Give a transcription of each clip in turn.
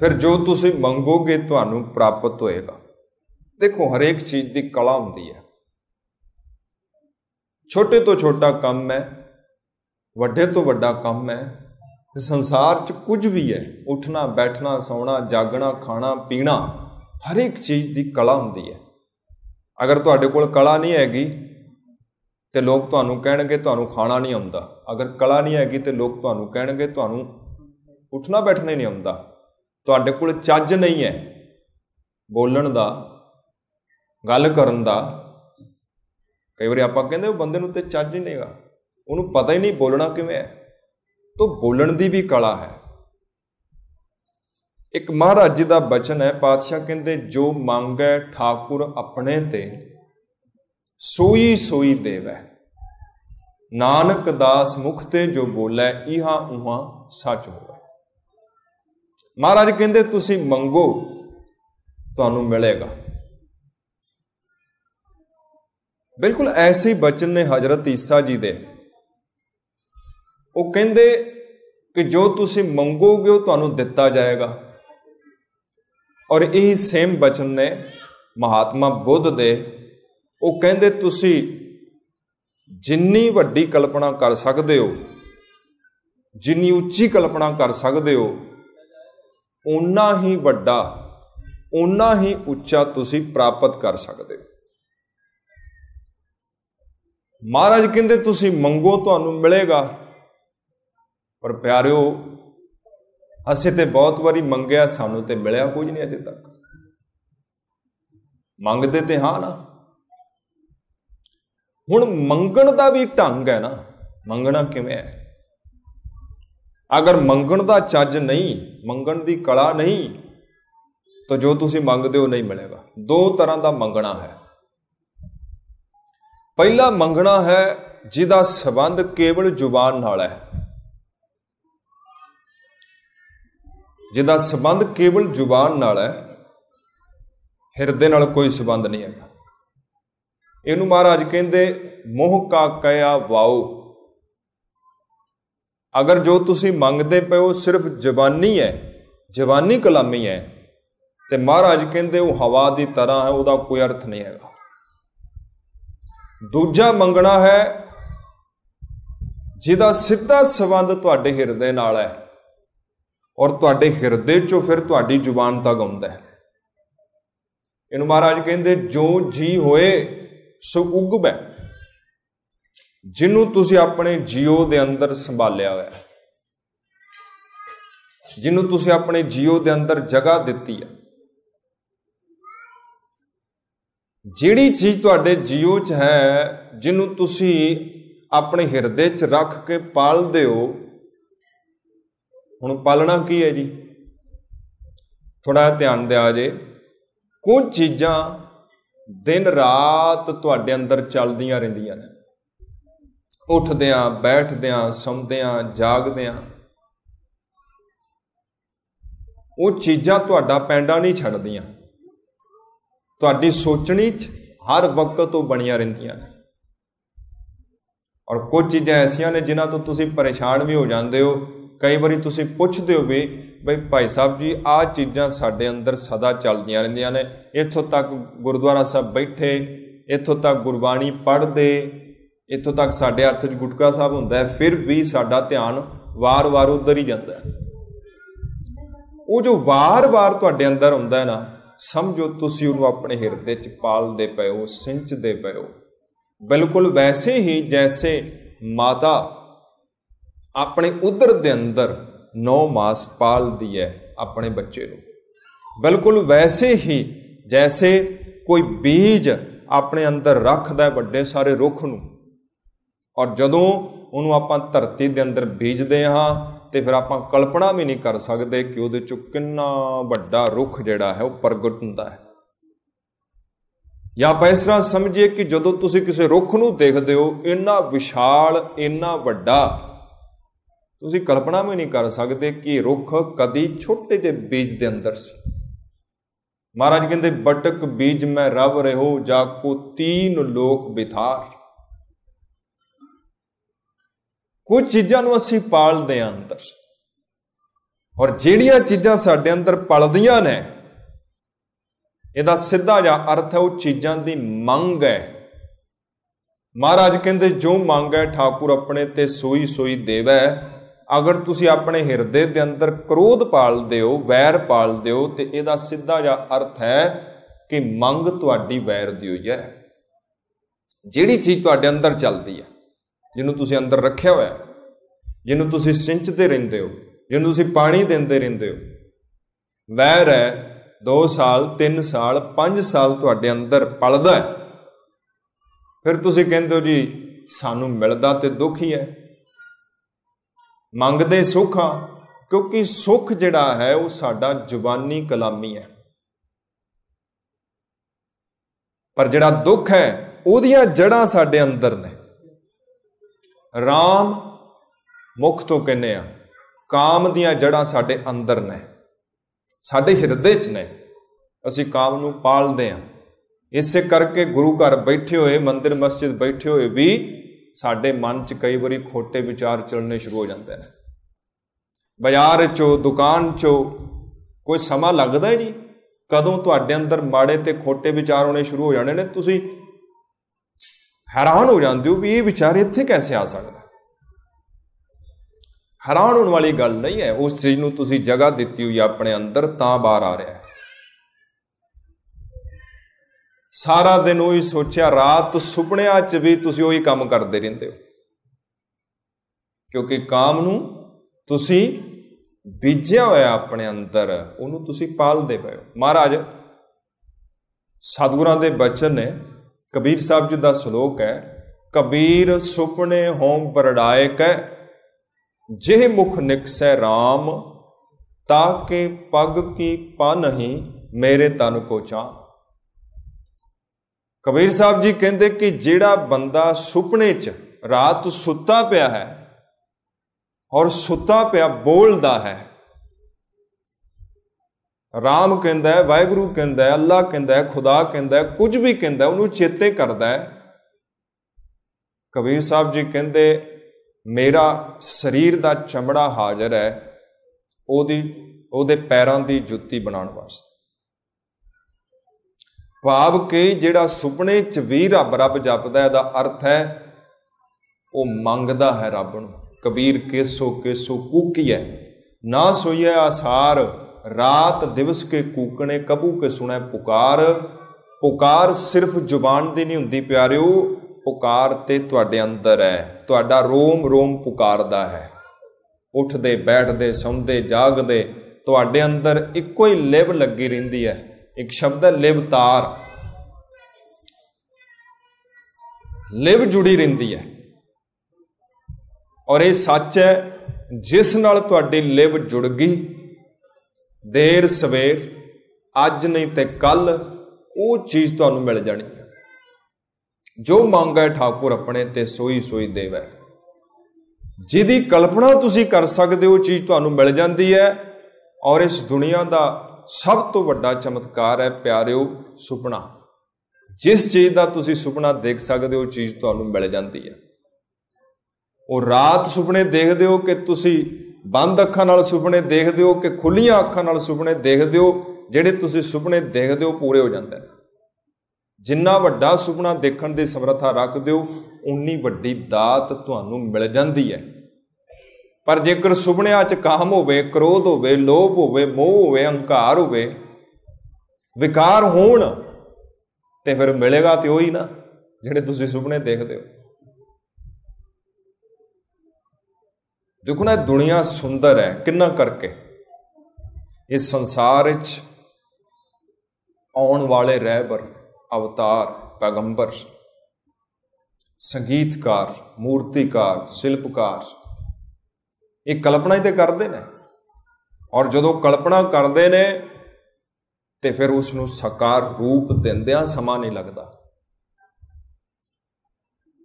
ਫਿਰ ਜੋ ਤੁਸੀਂ ਮੰਗੋਗੇ ਤੁਹਾਨੂੰ ਪ੍ਰਾਪਤ ਹੋਏਗਾ। ਦੇਖੋ, ਹਰੇਕ ਚੀਜ਼ ਦੀ ਕਲਾ ਹੁੰਦੀ ਹੈ। ਛੋਟੇ ਤੋਂ ਛੋਟਾ ਕੰਮ ਹੈ, ਵੱਡੇ ਤੋਂ ਵੱਡਾ ਕੰਮ ਹੈ, ਸੰਸਾਰ 'ਚ ਕੁਝ ਵੀ ਹੈ, ਉੱਠਣਾ, ਬੈਠਣਾ, ਸੌਣਾ, ਜਾਗਣਾ, ਖਾਣਾ, ਪੀਣਾ ਹਰ ਇੱਕ ਚੀਜ਼ ਦੀ ਕਲਾ ਹੁੰਦੀ ਹੈ। ਅਗਰ ਤੁਹਾਡੇ ਕੋਲ ਕਲਾ ਨਹੀਂ ਹੈਗੀ ਤੇ ਲੋਕ ਤੁਹਾਨੂੰ ਕਹਿਣਗੇ, ਤੁਹਾਨੂੰ ਖਾਣਾ ਨਹੀਂ ਆਉਂਦਾ। ਅਗਰ ਕਲਾ ਨਹੀਂ ਹੈਗੀ ਤੇ ਲੋਕ ਤੁਹਾਨੂੰ ਕਹਿਣਗੇ, ਤੁਹਾਨੂੰ ਉੱਠਣਾ ਬੈਠਣਾ ਨਹੀਂ ਆਉਂਦਾ। ਤੁਹਾਡੇ ਕੋਲ ਚੱਜ ਨਹੀਂ ਹੈ ਬੋਲਣ ਦਾ, ਗੱਲ ਕਰਨ ਦਾ। ਕਈ ਵਾਰੀ ਆਪਾਂ ਕਹਿੰਦੇ ਉਹ ਬੰਦੇ ਨੂੰ ਤੇ ਚੱਜ ਹੀ ਨਹੀਂਗਾ। ਉਹਨੂੰ ਪਤਾ ਹੀ ਨਹੀਂ ਬੋਲਣਾ ਕਿਵੇਂ ਹੈ। ਤੋਂ ਬੋਲਣ ਦੀ ਵੀ ਕਲਾ ਹੈ। ਇੱਕ ਮਹਾਰਾਜ ਜੀ ਦਾ ਬਚਨ ਹੈ, ਪਾਤਸ਼ਾਹ ਕਹਿੰਦੇ, ਜੋ ਮੰਗੈ ਠਾਕੁਰ ਆਪਣੇ ਤੇ, ਸੋਈ ਸੋਈ ਦੇਵੈ। ਨਾਨਕ ਦਾਸ ਮੁਖ ਤੇ ਜੋ ਬੋਲੇ, ਇਹਾ ਉਹਾ ਸੱਚ ਹੋਵੇ। ਮਹਾਰਾਜ ਕਹਿੰਦੇ, ਤੁਸੀਂ ਮੰਗੋ, ਤੁਹਾਨੂੰ ਮਿਲੇਗਾ। ਬਿਲਕੁਲ ਐਸੇ ਹੀ ਬਚਨ ਨੇ ਹਜ਼ਰਤ ਈਸਾ ਜੀ ਦੇ। ਉਹ ਕਹਿੰਦੇ ਕਿ ਜੋ ਤੁਸੀਂ ਮੰਗੋਗੇ, ਉਹ ਤੁਹਾਨੂੰ ਦਿੱਤਾ ਜਾਏਗਾ। ਔਰ ਇਹ ਸੇਮ ਬਚਨ ਨੇ ਮਹਾਤਮਾ ਬੁੱਧ ਦੇ। ਉਹ ਕਹਿੰਦੇ, ਤੁਸੀਂ ਜਿੰਨੀ ਵੱਡੀ ਕਲਪਨਾ ਕਰ ਸਕਦੇ ਹੋ, ਜਿੰਨੀ ਉੱਚੀ ਕਲਪਨਾ ਕਰ ਸਕਦੇ ਹੋ ਉਨਾ ਹੀ ਵੱਡਾ ਉਨਾ ਹੀ ਉੱਚਾ ਤੁਸੀਂ ਪ੍ਰਾਪਤ ਕਰ ਸਕਦੇ ਹੋ। ਮਹਾਰਾਜ ਕਹਿੰਦੇ, ਤੁਸੀਂ ਮੰਗੋ, ਤੁਹਾਨੂੰ ਮਿਲੇਗਾ। ਪਰ ਪਿਆਰਿਓ, ਅਸੀਂ ਤੇ ਬਹੁਤ ਵਾਰੀ ਮੰਗਿਆ, ਸਾਨੂੰ ਤੇ ਮਿਲਿਆ ਕੁਝ ਨਹੀਂ ਅਜੇ ਤੱਕ। ਮੰਗਦੇ ਤੇ ਹਾਂ ਨਾ। ਹੁਣ ਮੰਗਣ ਦਾ ਵੀ ਢੰਗ ਹੈ ਨਾ। ਮੰਗਣਾ ਕਿਵੇਂ ਹੈ? ਅਗਰ ਮੰਗਣ ਦਾ ਚੱਜ ਨਹੀਂ, ਮੰਗਣ ਦੀ ਕਲਾ ਨਹੀਂ, ਤਾਂ ਜੋ ਤੁਸੀਂ ਮੰਗਦੇ ਹੋ ਨਹੀਂ ਮਿਲੇਗਾ। ਦੋ ਤਰ੍ਹਾਂ ਦਾ ਮੰਗਣਾ ਹੈ। ਪਹਿਲਾ ਮੰਗਣਾ ਹੈ, ਜਿਹਦਾ ਸਬੰਧ ਕੇਵਲ ਜ਼ੁਬਾਨ ਨਾਲ ਹੈ। ਜਿਹਦਾ ਸਬੰਧ ਕੇਵਲ ਜ਼ੁਬਾਨ ਨਾਲ ਹੈ, ਹਿਰਦੇ ਨਾਲ ਕੋਈ ਸਬੰਧ ਨਹੀਂ ਹੈਗਾ। ਇਹਨੂੰ ਮਹਾਰਾਜ ਕਹਿੰਦੇ, ਮੋਹ ਕਾ ਕਹਿਆ ਵਾਓ। ਅਗਰ ਜੋ ਤੁਸੀਂ ਮੰਗਦੇ ਪਏ ਹੋ ਸਿਰਫ ਜ਼ਬਾਨੀ ਹੈ, ਜ਼ਬਾਨੀ ਕਲਾਮੀ ਹੈ, ਤੇ ਮਹਾਰਾਜ ਕਹਿੰਦੇ ਉਹ ਹਵਾ ਦੀ ਤਰ੍ਹਾਂ ਹੈ, ਉਹਦਾ ਕੋਈ ਅਰਥ ਨਹੀਂ ਹੈਗਾ। ਦੂਜਾ ਮੰਗਣਾ ਹੈ, ਜਿਹਦਾ ਸਿੱਧਾ ਸਬੰਧ ਤੁਹਾਡੇ ਹਿਰਦੇ ਨਾਲ ਹੈ, ਔਰ ਤੁਹਾਡੇ ਹਿਰਦੇ ਚੋਂ ਫਿਰ ਤੁਹਾਡੀ ਜ਼ੁਬਾਨ ਤੱਕ ਆਉਂਦਾ ਹੈ। ਇਹਨੂੰ ਮਹਾਰਾਜ ਕਹਿੰਦੇ, ਜੋ ਜੀ ਹੋਏ, ਸੋ ਉਗਬੈ। ਜਿਹਨੂੰ ਤੁਸੀਂ ਆਪਣੇ ਜੀਓ ਦੇ ਅੰਦਰ ਸੰਭਾਲਿਆ ਹੋਇਆ ਹੈ। ਜਿਹਨੂੰ ਤੁਸੀਂ ਆਪਣੇ ਜੀਓ ਦੇ ਅੰਦਰ ਜਗ੍ਹਾ ਦਿੱਤੀ ਹੈ। ਜਿਹੜੀ ਚੀਜ਼ ਤੁਹਾਡੇ ਜੀਓ 'ਚ ਹੈ, ਜਿਹਨੂੰ ਤੁਸੀਂ ਆਪਣੇ ਹਿਰਦੇ 'ਚ ਰੱਖ ਕੇ ਪਾਲਦੇ ਹੋ, ਹੁਣ ਪਾਲਣਾ ਕੀ ਹੈ ਜੀ? ਥੋੜਾ ਧਿਆਨ ਦਿਆ ਜੇ। ਕੁਝ ਚੀਜ਼ਾਂ ਦਿਨ ਰਾਤ ਤੁਹਾਡੇ ਅੰਦਰ ਚੱਲਦੀਆਂ ਰਹਿੰਦੀਆਂ ਨੇ। ਉੱਠਦਿਆਂ, ਬੈਠਦਿਆਂ, ਸੌਂਦਿਆਂ, ਜਾਗਦਿਆਂ। ਉਹ ਚੀਜ਼ਾਂ ਤੁਹਾਡਾ ਪੈਂਡਾ ਨਹੀਂ ਛੱਡਦੀਆਂ। ਤੁਹਾਡੀ ਸੋਚਣੀ 'ਚ ਹਰ ਵਕਤ ਤੋਂ ਬਣੀਆਂ ਰਹਿੰਦੀਆਂ ਨੇ। ਔਰ ਕੁਝ ਚੀਜ਼ਾਂ ਐਸੀਆਂ ਨੇ ਜਿਨ੍ਹਾਂ ਤੋਂ ਤੁਸੀਂ ਪਰੇਸ਼ਾਨ ਵੀ ਹੋ ਜਾਂਦੇ ਹੋ। ਕਈ ਵਾਰੀ ਤੁਸੀਂ ਪੁੱਛਦੇ ਹੋ ਵੀ, ਬਈ ਭਾਈ ਸਾਹਿਬ ਜੀ, ਆਹ ਚੀਜ਼ਾਂ ਸਾਡੇ ਅੰਦਰ ਸਦਾ ਚੱਲਦੀਆਂ ਰਹਿੰਦੀਆਂ ਨੇ। ਇੱਥੋਂ ਤੱਕ ਗੁਰਦੁਆਰਾ ਸਾਹਿਬ ਬੈਠੇ, ਇੱਥੋਂ ਤੱਕ ਗੁਰਬਾਣੀ ਪੜ੍ਹਦੇ ਇੱਥੋਂ ਤੱਕ ਸਾਡੇ ਹੱਥ 'ਚ ਗੁਟਕਾ ਸਾਹਿਬ ਹੁੰਦਾ ਹੈ, ਫਿਰ ਵੀ ਸਾਡਾ ਧਿਆਨ ਵਾਰ-ਵਾਰ ਉਧਰ ਹੀ ਜਾਂਦਾ ਹੈ। ਉਹ ਜੋ ਵਾਰ-ਵਾਰ ਤੁਹਾਡੇ ਅੰਦਰ ਹੁੰਦਾ ਹੈ ਨਾ, ਸਮਝੋ ਤੁਸੀਂ ਉਹਨੂੰ ਆਪਣੇ ਹਿਰਦੇ 'ਚ ਪਾਲਦੇ ਪਏ ਹੋ, ਸਿੰਚਦੇ ਪਏ ਹੋ। ਬਿਲਕੁਲ ਵੈਸੇ ਹੀ ਜੈਸੇ ਮਾਤਾ ਆਪਣੇ ਉਦਰ ਦੇ ਅੰਦਰ 9 ਮਾਸ ਪਾਲਦੀ ਹੈ ਆਪਣੇ ਬੱਚੇ ਨੂੰ। ਬਿਲਕੁਲ ਵੈਸੇ ਹੀ ਜੈਸੇ ਕੋਈ ਬੀਜ ਆਪਣੇ ਅੰਦਰ ਰੱਖਦਾ ਵੱਡੇ ਸਾਰੇ ਰੁੱਖ ਨੂੰ। ਔਰ ਜਦੋਂ ਉਹਨੂੰ ਆਪਾਂ ਧਰਤੀ ਦੇ ਅੰਦਰ ਬੀਜਦੇ ਹਾਂ ਤੇ ਫਿਰ ਆਪਾਂ ਕਲਪਨਾ ਵੀ ਨਹੀਂ ਕਰ ਸਕਦੇ ਕਿ ਉਹਦੇ ਚੋਂ ਕਿੰਨਾ ਵੱਡਾ ਰੁੱਖ ਜਿਹੜਾ ਹੈ ਉਹ ਪ੍ਰਗਟ ਹੁੰਦਾ ਹੈ। ਜਾਂ ਆਪਾਂ ਇਸ ਤਰ੍ਹਾਂ ਸਮਝੀਏ ਕਿ ਜਦੋਂ ਤੁਸੀਂ ਕਿਸੇ ਰੁੱਖ ਨੂੰ ਦੇਖਦੇ ਹੋ, ਇੰਨਾ ਵਿਸ਼ਾਲ, ਇੰਨਾ ਵੱਡਾ, ਤੁਸੀਂ ਕਲਪਨਾ ਵੀ ਨਹੀਂ ਕਰ ਸਕਦੇ ਕਿ ਰੁੱਖ ਕਦੀ ਛੋਟੇ ਜਿਹੇ ਬੀਜ ਦੇ ਅੰਦਰ ਸੀ। ਮਹਾਰਾਜ ਕਹਿੰਦੇ, ਬਟਕ ਬੀਜ ਮੈਂ ਰਵ ਰਹੋ, ਜਾ ਕੋ ਤੀਨ ਲੋਕ ਬਿਥਾਰ। ਕੁਝ ਚੀਜ਼ਾਂ ਨੂੰ ਅਸੀਂ ਪਾਲਦੇ ਆਂ ਅੰਦਰ। ਔਰ ਜਿਹੜੀਆਂ ਚੀਜ਼ਾਂ ਸਾਡੇ ਅੰਦਰ ਪਲਦੀਆਂ ਨੇ, ਇਹਦਾ ਸਿੱਧਾ ਜਿਹਾ ਅਰਥ ਹੈ ਉਹ ਚੀਜ਼ਾਂ ਦੀ ਮੰਗ ਹੈ। ਮਹਾਰਾਜ ਕਹਿੰਦੇ, ਜੋ ਮੰਗ ਹੈ ਠਾਕੁਰ ਆਪਣੇ ਤੇ ਸੋਈ ਸੋਈ ਦੇਵੈ। ਅਗਰ ਤੁਸੀਂ ਆਪਣੇ ਹਿਰਦੇ ਦੇ ਅੰਦਰ ਕ੍ਰੋਧ ਪਾਲਦੇ ਹੋ, ਵੈਰ ਪਾਲਦੇ ਹੋ, ਤੇ ਇਹਦਾ ਸਿੱਧਾ ਜਿਹਾ ਅਰਥ ਹੈ ਕਿ ਮੰਗ ਤੁਹਾਡੀ ਵੈਰ ਦੀ ਹੋਈ ਹੈ। ਜਿਹੜੀ ਚੀਜ਼ ਤੁਹਾਡੇ ਅੰਦਰ ਚੱਲਦੀ ਹੈ। ਜਿਹਨੂੰ ਤੁਸੀਂ ਅੰਦਰ ਰੱਖਿਆ ਹੋਇਆ ਹੈ, ਜਿਹਨੂੰ ਤੁਸੀਂ ਸਿੰਚਦੇ ਰਹਿੰਦੇ ਹੋ, ਜਿਹਨੂੰ ਤੁਸੀਂ ਪਾਣੀ ਦਿੰਦੇ ਰਹਿੰਦੇ ਹੋ। ਵੈਰ ਹੈ 2 ਸਾਲ 3 ਸਾਲ 5 ਸਾਲ ਤੁਹਾਡੇ ਅੰਦਰ ਪਲਦਾ ਹੈ। ਫਿਰ ਤੁਸੀਂ ਕਹਿੰਦੇ ਹੋ ਜੀ, ਸਾਨੂੰ ਮਿਲਦਾ ਤੇ ਦੁੱਖ ਹੀ ਹੈ। ਮੰਗਦੇ ਸੁੱਖ ਆ ਕਿਉਂਕਿ ਸੁੱਖ ਜਿਹੜਾ ਹੈ, ਉਹ ਸਾਡਾ ਜ਼ੁਬਾਨੀ ਕਲਾਮੀ ਹੈ। ਪਰ ਜਿਹੜਾ ਦੁੱਖ ਹੈ, ਉਹਦੀਆਂ ਜੜਾਂ ਸਾਡੇ ਅੰਦਰ ਨੇ। ਰਾਮ ਮੁਖ ਤੋਂ ਕਹਿੰਨੇ ਆ, ਕਾਮ ਦੀਆਂ ਜੜਾਂ ਸਾਡੇ ਅੰਦਰ ਨੇ, ਸਾਡੇ ਹਿਰਦੇ 'ਚ ਨੇ, ਅਸੀਂ ਕਾਮ ਨੂੰ ਪਾਲਦੇ ਆ। ਇਸੇ ਕਰਕੇ ਗੁਰੂ ਘਰ ਬੈਠੇ ਹੋਏ, ਮੰਦਿਰ ਮਸਜਿਦ ਬੈਠੇ ਹੋਏ ਵੀ ਸਾਡੇ ਮਨ 'ਚ ਕਈ ਵਾਰੀ ਖੋਟੇ ਵਿਚਾਰ ਚੱਲਣੇ ਸ਼ੁਰੂ ਹੋ ਜਾਂਦੇ ਨੇ। ਬਾਜ਼ਾਰ 'ਚੋਂ, ਦੁਕਾਨ 'ਚੋਂ ਕੋਈ ਸਮਾਂ ਲੱਗਦਾ ਹੀ ਨਹੀਂ। ਕਦੋਂ ਤੁਹਾਡੇ ਅੰਦਰ ਮਾੜੇ ਤੇ ਖੋਟੇ ਵਿਚਾਰ ਆਉਣੇ ਸ਼ੁਰੂ ਹੋ ਜਾਣੇ ਨੇ, ਤੁਸੀਂ ਹੈਰਾਨ ਹੋ ਜਾਂਦੇ ਹੋ ਵੀ ਇਹ ਵਿਚਾਰ ਇੱਥੇ ਕਿਵੇਂ ਆ ਸਕਦਾ? ਹੈਰਾਨ ਹੋਣ ਵਾਲੀ ਗੱਲ ਨਹੀਂ ਹੈ, ਉਸ ਚੀਜ਼ ਨੂੰ ਤੁਸੀਂ ਜਗ੍ਹਾ ਦਿੱਤੀ ਹੋਈ ਆਪਣੇ ਅੰਦਰ ਤਾਂ ਬਾਹਰ ਆ ਰਿਹਾ ਹੈ। ਸਾਰਾ ਦਿਨ ਉਹੀ ਸੋਚਿਆ, ਰਾਤ ਸੁਪਨਿਆਂ 'ਚ ਵੀ ਤੁਸੀਂ ਉਹੀ ਕੰਮ ਕਰਦੇ ਰਹਿੰਦੇ ਹੋ। ਕਿਉਂਕਿ ਕਾਮ ਨੂੰ ਤੁਸੀਂ ਬੀਜਿਆ ਹੋਇਆ ਆਪਣੇ ਅੰਦਰ, ਉਹਨੂੰ ਤੁਸੀਂ ਪਾਲਦੇ ਪਏ ਹੋ। ਮਹਾਰਾਜ, ਸਤਿਗੁਰਾਂ ਦੇ ਬਚਨ ਨੇ ਕਬੀਰ ਸਾਹਿਬ ਜੀ ਦਾ ਸ਼ਲੋਕ ਹੈ, ਕਬੀਰ ਸੁਪਨੇ ਹੋਮ ਬਰੜਾਏ ਕੈ ਜਿਹ ਮੁਖ ਨਿਕਸੈ RAM ਤਾਕੇ ਪਗ ਕੀ ਪਾ ਨਹੀਂ ਮੇਰੇ ਤਨ ਕੋ ਚਾ ਕਬੀਰ ਸਾਹਿਬ ਜੀ ਕਹਿੰਦੇ ਕਿ ਜਿਹੜਾ ਬੰਦਾ ਸੁਪਨੇ 'ਚ ਰਾਤ ਸੁੱਤਾ ਪਿਆ ਹੈ ਔਰ ਸੁੱਤਾ ਪਿਆ ਬੋਲਦਾ ਹੈ ਰਾਮ ਕਹਿੰਦਾ ਹੈ, ਵਾਹਿਗੁਰੂ ਕਹਿੰਦਾ ਹੈ, ਅੱਲਾ ਕਹਿੰਦਾ ਹੈ, ਖੁਦਾ ਕਹਿੰਦਾ ਹੈ, ਕੁਝ ਵੀ ਕਹਿੰਦਾ ਉਹਨੂੰ ਚੇਤੇ ਕਰਦਾ ਹੈ। ਕਬੀਰ ਸਾਹਿਬ ਜੀ ਕਹਿੰਦੇ, ਮੇਰਾ ਸਰੀਰ ਦਾ ਚਮੜਾ ਹਾਜ਼ਰ ਹੈ, ਉਹਦੀ, ਉਹਦੇ ਪੈਰਾਂ ਦੀ ਜੁੱਤੀ ਬਣਾਉਣ ਵਾਸਤੇ। ਭਾਵ ਕਿ ਜਿਹੜਾ ਸੁਪਨੇ 'ਚ ਵੀ ਰੱਬ ਰੱਬ ਜਪਦਾ ਇਹਦਾ ਅਰਥ ਹੈ, ਉਹ ਮੰਗਦਾ ਹੈ ਰੱਬ ਨੂੰ। ਕਬੀਰ ਕੇਸੋ ਕੇਸੋ ਕੂਕੀਐ ਨਾ ਸੋਈਐ ਆਸਾਰ। ਰਾਤ ਦਿਵਸ ਕੇ ਕੂਕਣੇ ਕਬੂ ਕੇ ਸੁਣੈ ਪੁਕਾਰ। ਪੁਕਾਰ ਸਿਰਫ ਜ਼ੁਬਾਨ ਦੀ ਨਹੀਂ ਹੁੰਦੀ ਪਿਆਰਿਓ, ਪੁਕਾਰ ਤੇ ਤੁਹਾਡੇ ਅੰਦਰ ਹੈ। ਤੁਹਾਡਾ ਰੋਮ ਰੋਮ ਪੁਕਾਰਦਾ ਹੈ। ਉੱਠਦੇ, ਬੈਠਦੇ, ਸੌਂਦੇ, ਜਾਗਦੇ, ਤੁਹਾਡੇ ਅੰਦਰ ਇੱਕੋ ਹੀ ਲਿਵ ਲੱਗੀ ਰਹਿੰਦੀ ਹੈ। ਇੱਕ ਸ਼ਬਦ ਹੈ ਲਿਵ ਤਾਰ। ਲਿਵ ਜੁੜੀ ਰਹਿੰਦੀ ਹੈ। ਔਰ ਇਹ ਸੱਚ ਹੈ, ਜਿਸ ਨਾਲ ਤੁਹਾਡੀ ਲਿਵ ਜੁੜ ਗਈ ਦੇਰ ਸਵੇਰ, ਅੱਜ ਨਹੀਂ ਤੇ ਕੱਲ ਉਹ ਚੀਜ਼ ਤੁਹਾਨੂੰ ਮਿਲ ਜਾਣੀ ਹੈ। ਜੋ ਮੰਗੈ ਠਾਕੁਰ ਆਪਣੇ ਤੇ ਸੋਈ ਸੋਈ ਦੇਵੈ। ਜਿਹਦੀ ਕਲਪਨਾ ਤੁਸੀਂ ਕਰ ਸਕਦੇ ਹੋ ਚੀਜ਼ ਤੁਹਾਨੂੰ ਮਿਲ ਜਾਂਦੀ ਹੈ। ਔਰ ਇਸ ਦੁਨੀਆ ਦਾ ਸਭ ਤੋਂ ਵੱਡਾ ਚਮਤਕਾਰ ਹੈ ਪਿਆਰਿਓ, ਸੁਪਨਾ। ਜਿਸ ਚੀਜ਼ ਦਾ ਤੁਸੀਂ ਸੁਪਨਾ ਦੇਖ ਸਕਦੇ ਹੋ ਚੀਜ਼ ਤੁਹਾਨੂੰ ਮਿਲ ਜਾਂਦੀ ਹੈ। ਉਹ ਰਾਤ ਸੁਪਨੇ ਦੇਖਦੇ ਹੋ ਕਿ ਤੁਸੀਂ ਬੰਦ ਅੱਖਾਂ ਨਾਲ ਸੁਪਨੇ ਦੇਖਦੇ ਹੋ ਕਿ ਖੁੱਲੀਆਂ ਅੱਖਾਂ ਨਾਲ ਸੁਪਨੇ ਦੇਖਦੇ ਹੋ, ਜਿਹੜੇ ਤੁਸੀਂ ਸੁਪਨੇ ਦੇਖਦੇ ਹੋ ਪੂਰੇ ਹੋ ਜਾਂਦੇ ਨੇ। ਜਿੰਨਾ ਵੱਡਾ ਸੁਪਨਾ ਦੇਖਣ ਦੀ ਸਮਰੱਥਾ ਰੱਖਦੇ ਹੋ, ਉਨੀ ਵੱਡੀ ਦਾਤ ਤੁਹਾਨੂੰ ਮਿਲ ਜਾਂਦੀ ਹੈ। ਪਰ ਜੇਕਰ ਸੁਪਨਿਆਂ 'ਚ ਕਾਮ ਹੋਵੇ, ਕ੍ਰੋਧ ਹੋਵੇ, ਲੋਭ ਹੋਵੇ, ਮੋਹ ਹੋਵੇ ਹੰਕਾਰ ਹੋਵੇ, ਵਿਕਾਰ ਹੋਣ ਤੇ ਫਿਰ ਮਿਲੇਗਾ ਤੇ ਉਹੀ ਨਾ, ਜਿਹੜੇ ਤੁਸੀਂ ਸੁਪਨੇ ਦੇਖਦੇ ਹੋ। ਦੇਖੋ ਨਾ ਦੁਨੀਆ ਸੁੰਦਰ ਹੈ। ਕਿੰਨਾ ਕਰਕੇ? ਇਸ ਸੰਸਾਰ ਵਿੱਚ ਆਉਣ ਵਾਲੇ ਰਹਿਬਰ, ਅਵਤਾਰ, ਪੈਗੰਬਰ, ਸੰਗੀਤਕਾਰ, ਮੂਰਤੀਕਾਰ, ਸ਼ਿਲਪਕਾਰ, ਇਹ ਕਲਪਨਾ ਹੀ ਤੇ ਕਰਦੇ ਨੇ। ਔਰ ਜਦੋਂ ਕਲਪਨਾ ਕਰਦੇ ਨੇ, ਤੇ ਫਿਰ ਉਸ ਨੂੰ ਸਾਕਾਰ ਰੂਪ ਦਿੰਦਿਆਂ ਸਮਾਂ ਨਹੀਂ ਲੱਗਦਾ।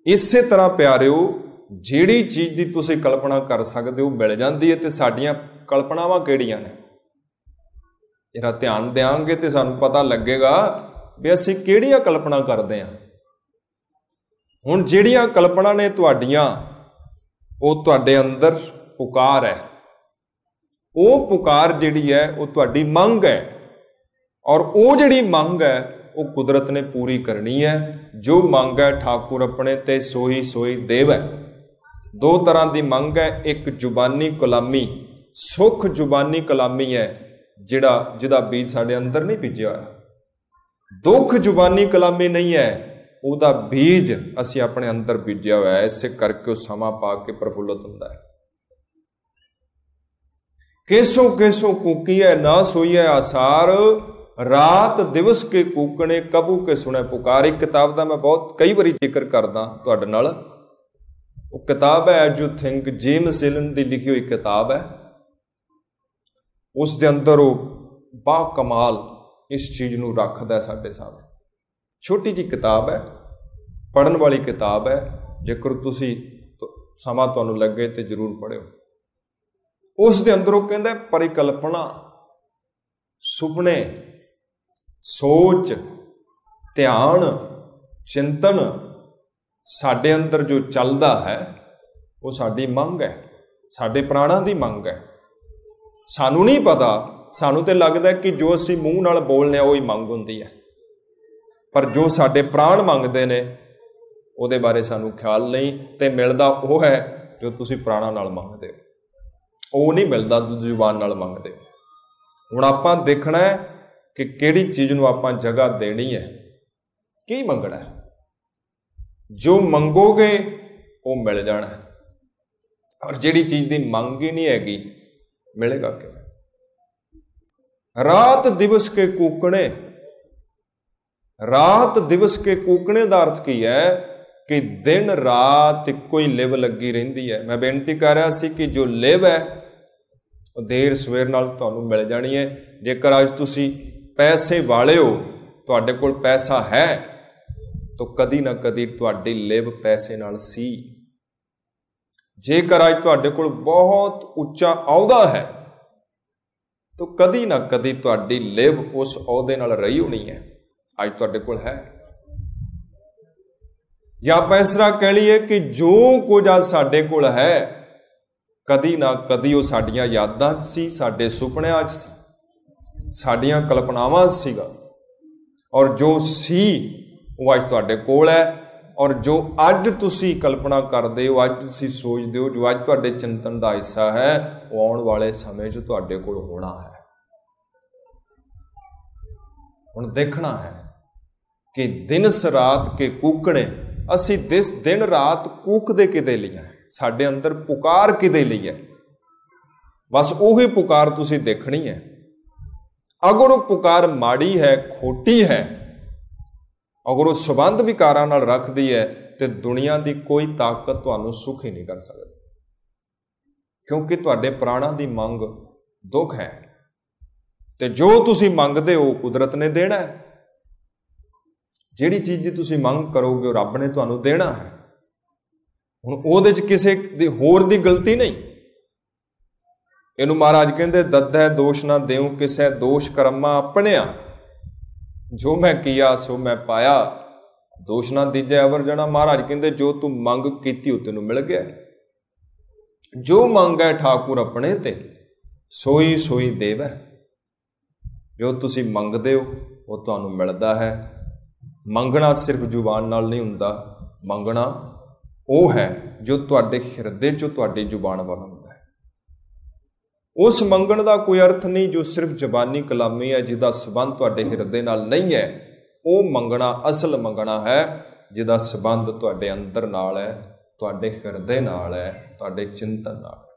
ਇਸੇ ਤਰ੍ਹਾਂ ਪਿਆਰਿਓ ਜਿਹੜੀ ਚੀਜ਼ ਦੀ ਤੁਸੀਂ ਕਲਪਨਾ ਕਰ ਸਕਦੇ ਹੋ, ਮਿਲ ਜਾਂਦੀ ਹੈ ਤੇ ਸਾਡੀਆਂ ਕਲਪਨਾਵਾਂ ਕਿਹੜੀਆਂ ਨੇ? ਜਿਹੜਾ ਧਿਆਨ ਦੇਾਂਗੇ ਤੇ ਸਾਨੂੰ ਪਤਾ ਲੱਗੇਗਾ ਵੀ ਅਸੀਂ ਕਿਹੜੀਆਂ ਕਲਪਨਾ ਕਰਦੇ ਹਾਂ। ਹੁਣ ਜਿਹੜੀਆਂ ਕਲਪਨਾ ਨੇ ਤੁਹਾਡੀਆਂ, ਉਹ ਤੁਹਾਡੇ ਅੰਦਰ ਪੁਕਾਰ ਹੈ। ਉਹ ਪੁਕਾਰ ਜਿਹੜੀ ਹੈ, ਉਹ ਤੁਹਾਡੀ ਮੰਗ ਹੈ। ਔਰ ਉਹ ਜਿਹੜੀ ਮੰਗ ਹੈ, ਉਹ ਕੁਦਰਤ ਨੇ ਪੂਰੀ ਕਰਨੀ ਹੈ। ਜੋ ਮੰਗ ਹੈ, ਠਾਕੁਰ ਆਪਣੇ ਤੇ ਸੋਈ ਸੋਈ ਦੇਵ ਹੈ। ਦੋ ਤਰ੍ਹਾਂ ਦੀ ਮੰਗ ਹੈ, ਇੱਕ ਜ਼ੁਬਾਨੀ ਕਲਾਮੀ, ਸੁਖ ਜ਼ੁਬਾਨੀ ਕਲਾਮੀ ਹੈ, ਜਿਹੜਾ, ਜਿਹਦਾ ਬੀਜ ਸਾਡੇ ਅੰਦਰ ਨਹੀਂ ਬੀਜਿਆ ਹੋਇਆ। ਦੁੱਖ ਜ਼ੁਬਾਨੀ ਕਲਾਮੀ ਨਹੀਂ ਹੈ, ਉਹਦਾ ਬੀਜ ਅਸੀਂ ਆਪਣੇ ਅੰਦਰ ਬੀਜਿਆ ਹੋਇਆ ਹੈ, ਇਸੇ ਕਰਕੇ ਉਹ ਸਮਾਂ ਪਾ ਕੇ ਪ੍ਰਫੁੱਲਤ ਹੁੰਦਾ ਹੈ। ਕੇਸੋ ਕੇਸੋ ਕੂਕੀਐ, ਨਾ ਸੋਈਐ ਆਸਾਰ, ਰਾਤ ਦਿਵਸ ਕੇ ਕੂਕਣੇ, ਕਬੂ ਕੇ ਸੁਣੇ ਪੁਕਾਰ। ਇੱਕ ਕਿਤਾਬ ਦਾ ਮੈਂ ਬਹੁਤ, ਕਈ ਵਾਰੀ ਜ਼ਿਕਰ ਕਰਦਾ ਤੁਹਾਡੇ ਨਾਲ। ਉਹ ਕਿਤਾਬ ਹੈ as you think James Allen ਦੀ ਲਿਖੀ ਹੋਈ ਕਿਤਾਬ ਹੈ। ਉਸ ਦੇ ਅੰਦਰ ਉਹ ਬਾ ਕਮਾਲ ਇਸ ਚੀਜ਼ ਨੂੰ ਰੱਖਦਾ ਸਾਡੇ ਸਾਹਮਣੇ। ਛੋਟੀ ਜੀ ਕਿਤਾਬ ਹੈ ਪੜਨ ਵਾਲੀ ਕਿਤਾਬ ਹੈ। ਜੇਕਰ ਤੁਸੀਂ ਸਮਾਂ ਤੁਹਾਨੂੰ ਲੱਗੇ ਤੇ ਜਰੂਰ ਪੜਿਓ ਉਸ ਦੇ ਅੰਦਰ ਉਹ ਕਹਿੰਦਾ ਪਰਿਕਲਪਨਾ, ਸੁਪਨੇ, ਸੋਚ, ਧਿਆਨ, ਚਿੰਤਨ ਸਾਡੇ ਅੰਦਰ ਜੋ ਚੱਲਦਾ ਹੈ, ਉਹ ਸਾਡੀ ਮੰਗ ਹੈ, ਸਾਡੇ ਪ੍ਰਾਣਾਂ ਦੀ ਮੰਗ ਹੈ। ਸਾਨੂੰ ਨਹੀਂ ਪਤਾ, ਸਾਨੂੰ ਤੇ ਲੱਗਦਾ ਕਿ ਜੋ ਅਸੀਂ ਮੂੰਹ ਨਾਲ ਬੋਲਨੇ ਆ ਉਹ ਹੀ ਮੰਗ ਹੁੰਦੀ ਹੈ। ਪਰ ਜੋ ਸਾਡੇ ਪ੍ਰਾਣ ਮੰਗਦੇ ਨੇ, ਉਹਦੇ ਬਾਰੇ ਸਾਨੂੰ ਖਿਆਲ ਨਹੀਂ ਤੇ ਮਿਲਦਾ ਉਹ ਹੈ, ਜੋ ਤੁਸੀਂ ਪ੍ਰਾਣਾਂ ਨਾਲ ਮੰਗਦੇ ਹੋ। ਉਹ ਨਹੀਂ ਮਿਲਦਾ ਤੁਸੀਂ ਜ਼ੁਬਾਨ ਨਾਲ ਮੰਗਦੇ। ਹੁਣ ਆਪਾਂ ਦੇਖਣਾ ਹੈ ਕਿ ਕਿਹੜੀ ਚੀਜ਼ ਨੂੰ ਆਪਾਂ ਜਗ੍ਹਾ ਦੇਣੀ ਹੈ, ਕੀ ਮੰਗਣਾ ਹੈ? ਜੋ ਮੰਗੋਗੇ, ਉਹ ਮਿਲ ਜਾਣਾ ਔਰ ਜਿਹੜੀ ਚੀਜ਼ ਦੀ ਮੰਗ ਹੀ ਨਹੀਂ ਹੈਗੀ, ਮਿਲੇਗਾ ਕਿ ਰਾਤ ਦਿਵਸ ਕੇ ਕੂਕਣੇ, ਰਾਤ ਦਿਵਸ ਕੇ ਕੂਕਣੇ ਦਾ ਅਰਥ ਕੀ ਹੈ? ਕਿ ਦਿਨ ਰਾਤ ਇੱਕੋ ਹੀ ਲਿਵ ਲੱਗੀ ਰਹਿੰਦੀ ਹੈ। ਮੈਂ ਬੇਨਤੀ ਕਰ ਰਿਹਾ ਸੀ ਕਿ ਜੋ ਲਿਵ ਹੈ, ਉਹ ਦੇਰ ਸਵੇਰ ਨਾਲ ਤੁਹਾਨੂੰ ਮਿਲ ਜਾਣੀ ਹੈ। ਜੇਕਰ ਅੱਜ ਤੁਸੀਂ ਪੈਸੇ ਵਾਲੇ ਹੋ, ਤੁਹਾਡੇ ਕੋਲ ਪੈਸਾ ਹੈ ਤਾਂ ਕਦੀ ਨਾ ਕਦੀ ਤੁਹਾਡੀ ਲਿਵ ਪੈਸੇ ਨਾਲ ਸੀ। ਜੇਕਰ ਅੱਜ ਤੁਹਾਡੇ ਕੋਲ ਬਹੁਤ ਉੱਚਾ ਅਹੁਦਾ ਹੈ, ਤਾਂ ਕਦੀ ਨਾ ਕਦੀ ਤੁਹਾਡੀ ਲਿਵ ਉਸ ਅਹੁਦੇ ਨਾਲ ਰਹੀ ਹੋਣੀ ਹੈ। ਅੱਜ ਤੁਹਾਡੇ ਕੋਲ ਹੈ। ਜਾਂ ਆਪਾਂ ਇਸ ਤਰ੍ਹਾਂ ਕਹਿ ਲਈਏ ਕਿ ਜੋ ਕੁਝ ਅੱਜ ਸਾਡੇ ਕੋਲ ਹੈ, ਕਦੀ ਨਾ ਕਦੀ ਉਹ ਸਾਡੀਆਂ ਯਾਦਾਂ 'ਚ ਸੀ, ਸਾਡੇ ਸੁਪਨਿਆਂ 'ਚ ਸੀ, ਸਾਡੀਆਂ ਕਲਪਨਾਵਾਂ 'ਚ ਸੀਗਾ। ਔਰ ਜੋ ਸੀ ਉਹ ਅੱਜ ਤੁਹਾਡੇ ਕੋਲ ਹੈ ਔਰ ਜੋ ਅੱਜ ਤੁਸੀਂ ਕਲਪਨਾ ਕਰਦੇ ਹੋ, ਅੱਜ ਤੁਸੀਂ ਸੋਚਦੇ ਹੋ, ਜੋ ਅੱਜ ਤੁਹਾਡੇ ਚਿੰਤਨ ਦਾ ਹਿੱਸਾ ਹੈ, ਉਹ ਆਉਣ ਵਾਲੇ ਸਮੇਂ 'ਚ ਤੁਹਾਡੇ ਕੋਲ ਹੋਣਾ ਹੈ। ਹੁਣ ਦੇਖਣਾ ਹੈ ਕਿ ਦਿਨ ਰਾਤ ਕੇ ਕੂਕਣੇ, ਅਸੀਂ ਦਿਸ ਦਿਨ ਰਾਤ ਕੂਕਦੇ ਕਿਦੇ ਲਈ ਹੈ? ਸਾਡੇ ਅੰਦਰ ਪੁਕਾਰ ਕਿਦੇ ਲਈ ਹੈ? ਬਸ ਉਹੀ ਪੁਕਾਰ ਤੁਸੀਂ ਦੇਖਣੀ ਹੈ। ਅਗਰ ਉਹ ਪੁਕਾਰ ਮਾੜੀ ਹੈ, ਖੋਟੀ ਹੈ ਅਗਰ ਉਹ ਸਬੰਧ ਵਿਕਾਰਾਂ ਨਾਲ ਰੱਖਦੀ ਹੈ, ਤੇ ਦੁਨੀਆ ਦੀ ਕੋਈ ਤਾਕਤ ਤੁਹਾਨੂੰ ਸੁਖ ਹੀ ਨਹੀਂ ਕਰ ਸਕਦੀ। ਕਿਉਂਕਿ ਤੁਹਾਡੇ ਪ੍ਰਾਣਾਂ ਦੀ ਮੰਗ ਦੁੱਖ ਹੈ। ਤੇ ਜੋ ਤੁਸੀਂ ਮੰਗਦੇ ਹੋ ਕੁਦਰਤ ਨੇ ਦੇਣਾ ਹੈ। ਜਿਹੜੀ ਚੀਜ਼ ਦੀ ਤੁਸੀਂ ਮੰਗ ਕਰੋਗੇ, ਉਹ ਰੱਬ ਨੇ ਤੁਹਾਨੂੰ ਦੇਣਾ ਹੈ। ਹੁਣ ਉਹਦੇ 'ਚ ਕਿਸੇ ਦੀ ਹੋਰ ਦੀ ਗਲਤੀ ਨਹੀਂ। ਇਹਨੂੰ ਮਹਾਰਾਜ ਕਹਿੰਦੇ ਦੱਦੈ ਦੋਸ਼ ਨਾ ਦੇਉ ਕਿਸੇ ਦੋਸ਼ ਕਰਮਾ ਆਪਣਿਆ। ਜੋ ਮੈਂ ਕੀਆ, ਸੋ ਮੈਂ ਪਾਇਆ। ਦੋਸ਼ ਨਾ ਦੀਜੇ ਅਵਰ ਜਣਾ। ਮਹਾਰਾਜ ਕਹਿੰਦੇ, ਜੋ ਤੂੰ ਮੰਗ ਕੀਤੀ, ਉਹ ਤੈਨੂੰ ਮਿਲ ਗਿਆ। ਜੋ ਮੰਗੈ ਠਾਕੁਰ ਆਪਣੇ ਤੇ, ਸੋਈ ਸੋਈ ਦੇਵ। ਹੈ ਜੋ ਤੁਸੀਂ ਮੰਗਦੇ ਹੋ, ਉਹ ਤੁਹਾਨੂੰ ਮਿਲਦਾ ਹੈ। ਮੰਗਣਾ ਸਿਰਫ ਜ਼ੁਬਾਨ ਨਾਲ ਨਹੀਂ ਹੁੰਦਾ। ਮੰਗਣਾ ਉਹ ਹੈ, ਜੋ ਤੁਹਾਡੇ ਹਿਰਦੇ 'ਚੋਂ ਤੁਹਾਡੀ ਜ਼ੁਬਾਨ ਵੱਲ ਹੁੰਦਾ। ਹੈ ਉਸ ਮੰਗਣ ਦਾ ਕੋਈ ਅਰਥ ਨਹੀਂ ਜੋ ਸਿਰਫ ਜ਼ਬਾਨੀ ਕਲਾਮੀ ਹੈ, ਜਿਹਦਾ ਸਬੰਧ ਤੁਹਾਡੇ ਹਿਰਦੇ ਨਾਲ ਨਹੀਂ ਹੈ। ਉਹ ਮੰਗਣਾ, ਅਸਲ ਮੰਗਣਾ ਹੈ, ਜਿਹਦਾ ਸਬੰਧ ਤੁਹਾਡੇ ਅੰਦਰ ਨਾਲ ਹੈ, ਤੁਹਾਡੇ ਹਿਰਦੇ ਨਾਲ ਹੈ, ਤੁਹਾਡੇ ਚਿੰਤਨ ਨਾਲ।